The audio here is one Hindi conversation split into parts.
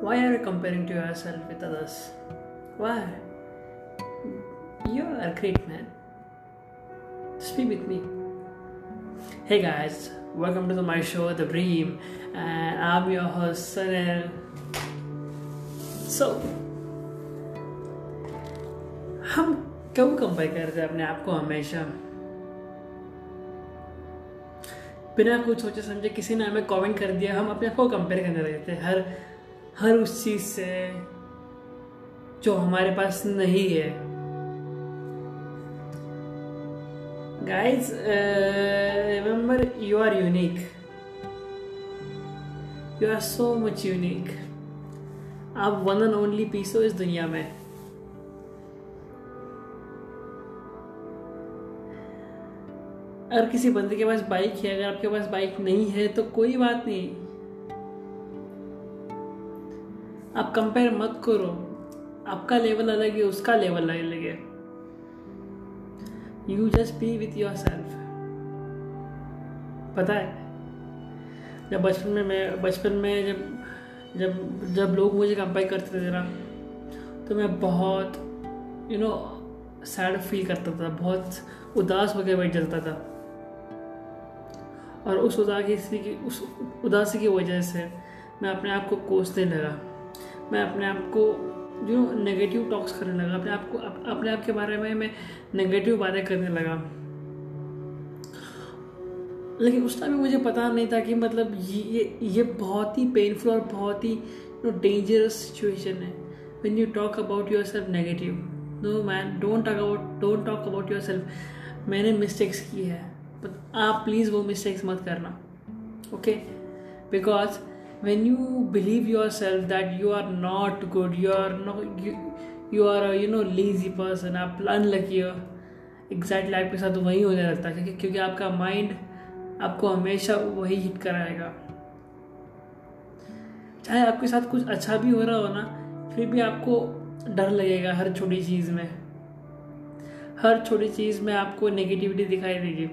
Why are you comparing to yourself with others? Why? You are a great man. Be with me. Hey guys, welcome to the, my show, The Dream, and I'm your host, Sunil. So, हम क्यों कंपेयर करते हैं अपने आप को हमेशा बिना कुछ सोचे समझे किसी ने हमें कमेंट कर दिया हम अपने आप को कंपेयर करने लगते हैं हर हर उस चीज़ से जो हमारे पास नहीं है। Guys remember you are unique you are so much unique आप वन एंड ओनली पीस हो इस दुनिया में। अगर किसी बंदे के पास बाइक है, अगर आपके पास बाइक नहीं है तो कोई बात नहीं। आप कंपेयर मत करो। आपका लेवल अलग है, उसका लेवल अलग है। You just be with yourself पता है? जब बचपन में मैं, बचपन में जब जब जब लोग मुझे कंपेयर करते थे ना तो मैं बहुत यू नो सैड फील करता था। बहुत उदास होकर बैठ जाता था। और उस उदासी की, उस उदासी की वजह से मैं अपने आप को कोसने लगा। मैं अपने आप को जो नेगेटिव टॉक्स करने लगा अपने आप को अप, अपने आप के बारे में मैं नेगेटिव बातें करने लगा। लेकिन उस टाइम मुझे पता नहीं था कि मतलब ये ये बहुत ही पेनफुल और बहुत ही डेंजरस सिचुएशन है when you talk about yourself negative no man don't talk about don't talk about yourself मैंने मिस्टेक्स की है बट आप प्लीज़ वो मिस्टेक्स मत करना okay because when you believe yourself that you are not good you are no you, you are a you know lazy person आप अनलकी हो एग्जैक्टली आपके साथ वही होने लगता है क्योंकि क्योंकि आपका माइंड आपको हमेशा वही हिट कराएगा। चाहे आपके साथ कुछ अच्छा भी हो रहा हो ना फिर भी आपको डर लगेगा हर छोटी चीज़ में। हर छोटी चीज़ में आपको नेगेटिविटी दिखाई देगी।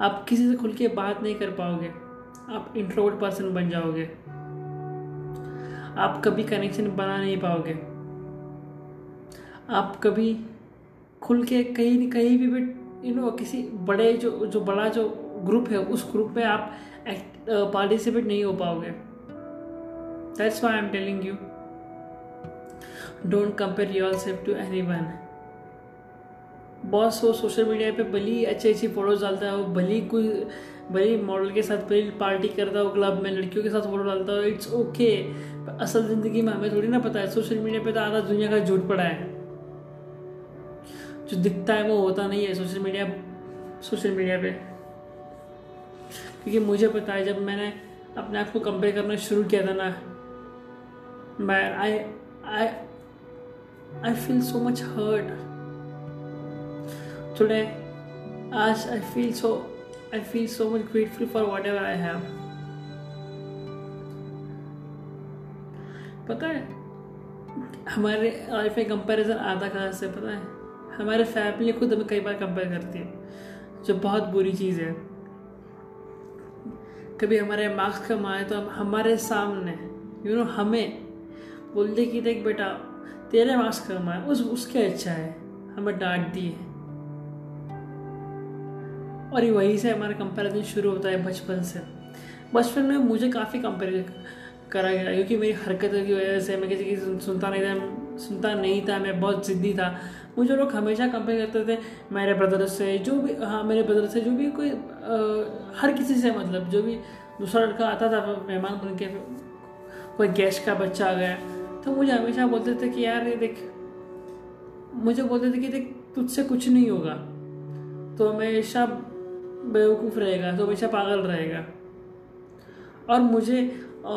आप किसी से खुल के बात नहीं कर पाओगे। आप इंट्रोवर्ट पर्सन बन जाओगे। आप कभी कनेक्शन बना नहीं पाओगे। आप कभी खुल के कहीं कहीं भी यू नो किसी बड़े जो जो बड़ा जो ग्रुप है, उस ग्रुप में आप पार्टिसिपेट नहीं हो पाओगे। That's why I am telling you don't compare yourself to anyone boss वो सोशल मीडिया पे भली अच्छी अच्छी फ़ोटोज़ डालता है, वो भली कोई, भली मॉडल के साथ भली पार्टी करता है, वो क्लब में लड़कियों के साथ फ़ोटो डालता है इट्स ओके असल ज़िंदगी में हमें थोड़ी ना पता है, सोशल मीडिया पे तो आधा दुनिया का झूठ पड़ा है। जो दिखता है वो होता नहीं है सोशल मीडिया सोशल मीडिया पे। क्योंकि मुझे पता है, जब मैंने अपने आप को कंपेयर करना शुरू किया था ना, मैं I I I feel so much hurt today, as i feel so, i feel so much grateful for whatever i have. पता है, हमारे लाइफ में कंपैरिजन आता कहाँ से पता है? हमारे फैमिली खुद हमें कई बार कंपेयर करती है, जो बहुत बुरी चीज़ है। कभी हमारे मार्क्स कम आए तो हम, हमारे सामने यू नो हमें बोलते कि देख बेटा, तेरे मार्क्स कम आए, उस, उसके अच्छा है, हमें डांट दी है। और वहीं से हमारा कंपैरिजन शुरू होता है बचपन से। बचपन में मुझे काफ़ी कंपेयर करा गया क्योंकि मेरी हरकतों की वजह से मैं किसी की सुनता नहीं था सुनता नहीं था मैं बहुत ज़िद्दी था। मुझे लोग हमेशा कंपेयर करते थे मेरे ब्रदर से जो भी हाँ मेरे ब्रदर से जो भी कोई आ, हर किसी से मतलब जो भी दूसरा लड़का आता था मेहमान बन के कोई गेस्ट का बच्चा आ गया तो मुझे हमेशा बोलते थे कि यार ये देख मुझे बोलते थे कि देख तुझसे कुछ नहीं होगा। तो हमेशा बेवकूफ़ रहेगा तो हमेशा पागल रहेगा। और मुझे आ,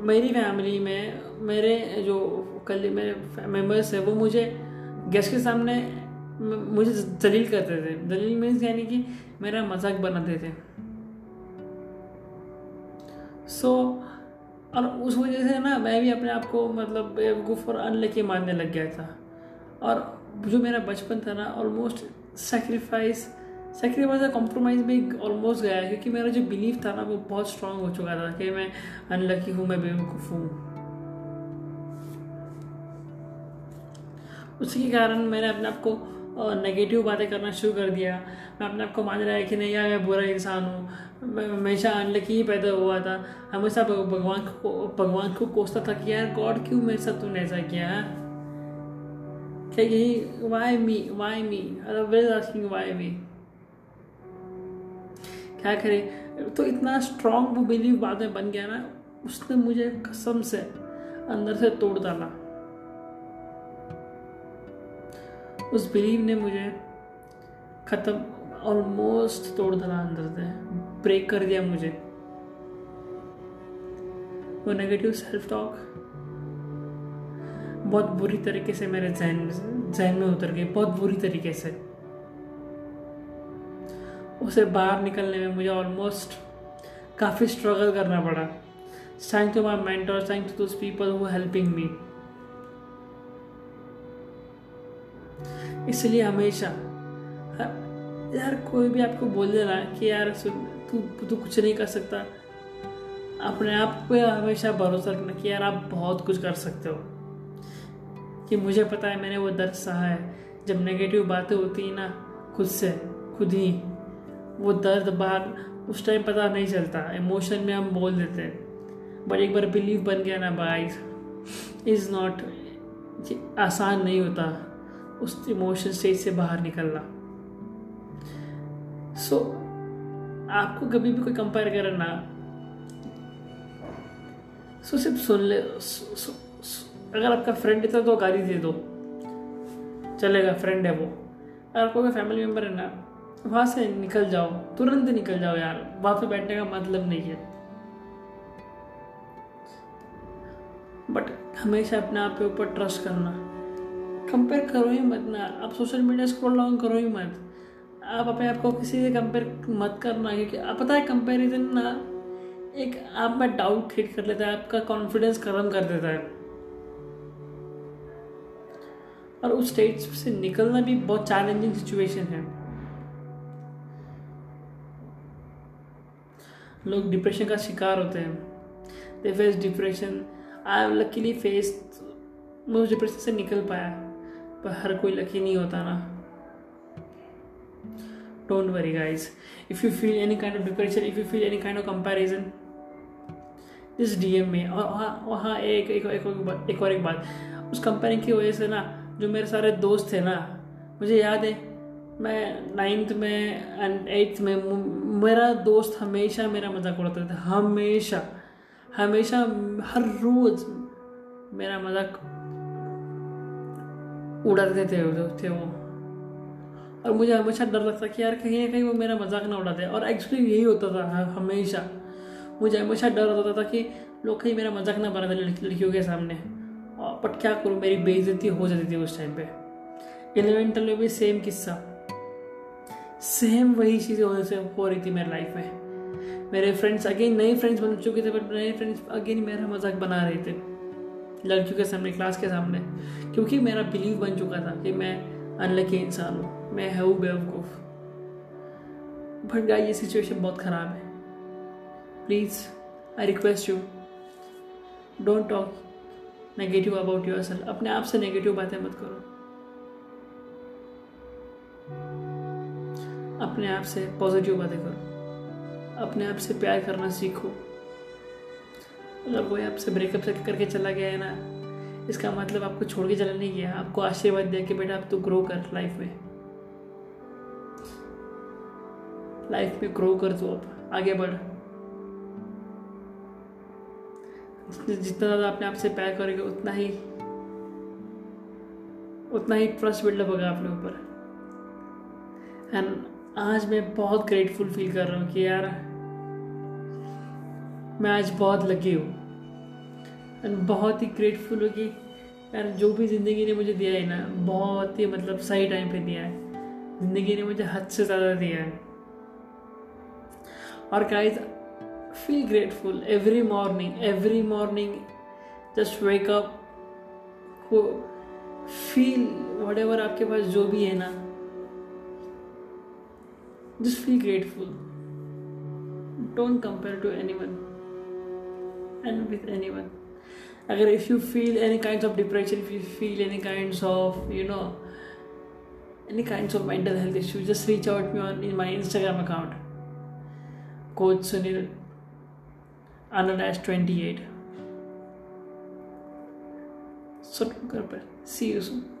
मेरी फैमिली में मेरे जो कल मेरे मेंबर्स है वो मुझे गेस्ट के सामने मुझे दलील करते थे। दलील मीन्स यानी कि मेरा मज़ाक बनाते थे। सो so, और उस वजह से ना मैं भी अपने आप को मतलब बेवकूफ़ और अन अनलकी मानने लग गया था। और जो मेरा बचपन था ना ऑलमोस्ट सेक्रीफाइस सेक्रीफाइस का कॉम्प्रोमाइज़ भी ऑलमोस्ट गया क्योंकि मेरा जो बिलीव था ना, वो बहुत स्ट्रांग हो चुका था कि मैं अनलकी हूँ, मैं बेवकूफ़ हूँ। उसी के कारण मैंने अपने आप को नेगेटिव बातें करना शुरू कर दिया। मैं अपने आप को मान रहा है कि नहीं यार, मैं बुरा इंसान हूँ। मैं हमेशा अनलकी ही पैदा हुआ था। हमेशा भगवान को भगवान को कोसता था कि यार गॉड क्यों मेरे साथ तूने ऐसा किया, है? क्या यही why me why me well asking why me क्या करे? तो इतना स्ट्रांग वो बिलीव बाद में बन गया ना, उसने मुझे कसम से अंदर से तोड़ डाला। उस बिलीव ने मुझे ख़त्म ऑलमोस्ट तोड़ डाला अंदर से ब्रेक कर दिया मुझे। वो नेगेटिव सेल्फ टॉक बहुत बुरी तरीके से मेरे जहन में जहन में उतर गई, बहुत बुरी तरीके से। उसे बाहर निकलने में मुझे ऑलमोस्ट काफ़ी स्ट्रगल करना पड़ा। Thank to my mentors thank to those people who helping me इसलिए हमेशा यार कोई भी आपको बोल देना कि यार तू तू कुछ नहीं कर सकता। अपने आप पे हमेशा भरोसा रखना कि यार आप बहुत कुछ कर सकते हो। कि मुझे पता है मैंने वो दर्द सहा है। जब नेगेटिव बातें होती हैं ना, खुद से, खुद ही। वो दर्द बाहर उस टाइम पता नहीं चलता। इमोशन में हम बोल देते हैं। बट एक बार बिलीव बन गया ना बाई इज़ नॉट आसान नहीं होता उस इमोशन स्टेज से बाहर निकलना। सो so, आपको कभी भी कोई कंपेयर करे ना सो सिर्फ़ सुन ले सो, सो, सो, अगर आपका फ्रेंड इतना तो गाली दे दो। चलेगा फ्रेंड है वो। अगर कोई फैमिली मेंबर है ना वहाँ से निकल जाओ। तुरंत निकल जाओ यार। वहाँ पे बैठने का मतलब नहीं है। बट हमेशा अपने आप के ऊपर ट्रस्ट करना। कंपेयर करो ही मत ना आप सोशल मीडिया स्क्रॉल डाउन करो ही मत। आप अपने आप को किसी से कंपेयर मत करना, क्योंकि आप पता है कंपेरिजन ना एक आप में डाउट क्रिएट कर लेता है, आपका कॉन्फिडेंस खत्म कर देता है। और उस स्टेज से निकलना भी बहुत चैलेंजिंग सिचुएशन है। लोग डिप्रेशन का शिकार होते हैं। They face depression I have luckily face मैं उस डिप्रेशन से निकल पाया पर हर कोई लकी नहीं होता ना। Don't worry guys if you feel any kind of depression if you feel any kind of comparison इस डी एम में और वहाँ एक एक एक, एक और एक बात। उस कंपेयरिंग की वजह से ना जो मेरे सारे दोस्त थे ना मुझे याद है मैं नाइन्थ में एंड एट्थ में मेरा दोस्त हमेशा मेरा मज़ाक उड़ाते थे हमेशा। हमेशा हर रोज़ मेरा मज़ाक उड़ाते थे थे वो। और मुझे हमेशा डर लगता कि यार कहीं ना कहीं वो मेरा मज़ाक ना उड़ाते। और एक्चुअली यही होता था हमेशा। मुझे हमेशा डर होता था कि लोग कहीं मेरा मज़ाक ना बना लड़कियों के सामने। बट क्या करूँ, मेरी बेइज्जती हो जाती थी उस टाइम पे। इलेवेंथ में भी सेम किस्सा। सेम वही चीज़ें होने से हो रही थी मेरी लाइफ में। मेरे फ्रेंड्स अगेन नए फ्रेंड्स बन चुके थे बट नए फ्रेंड्स अगेन मेरा मज़ाक बना रहे थे। लड़कियों के सामने क्लास के सामने। क्योंकि मेरा बिलीव बन चुका था कि मैं अनलकी इंसान हूँ। मैं हूँ बेवकूफ़। बट गाय ये सिचुएशन बहुत ख़राब है। Please I request you don't talk negative about yourself अपने आप से नेगेटिव बातें मत करो। अपने आप से पॉजिटिव बातें करो। अपने आप से प्यार करना सीखो। अगर कोई आपसे ब्रेकअप से करके चला गया है ना, इसका मतलब आपको छोड़ के चला नहीं गया, आपको आशीर्वाद दिया कि बेटा आप तो ग्रो कर लाइफ में। लाइफ में ग्रो कर दो आप आगे बढ़। जितना ज़्यादा अपने आप से प्यार करोगे, उतना ही उतना ही ट्रस्ट बिल्डअप होगा अपने ऊपर। एंड आज मैं बहुत ग्रेटफुल फील कर रहा हूँ कि यार, मैं आज बहुत लकी हूँ। एंड बहुत ही ग्रेटफुल हूँ कि यार, जो भी ज़िंदगी ने मुझे दिया है ना, बहुत ही मतलब सही टाइम पे दिया है। ज़िंदगी ने मुझे हद से ज़्यादा दिया है। और guys feel grateful every morning every morning just wake up को फील वट एवर आपके पास जो भी है ना just feel grateful. Don't compare to anyone. And with anyone. Agar if you feel any kinds of depression if you feel any kinds of you know any kinds of mental health issues just reach out to me on in my instagram account. Coach sunil ananas28 so see you soon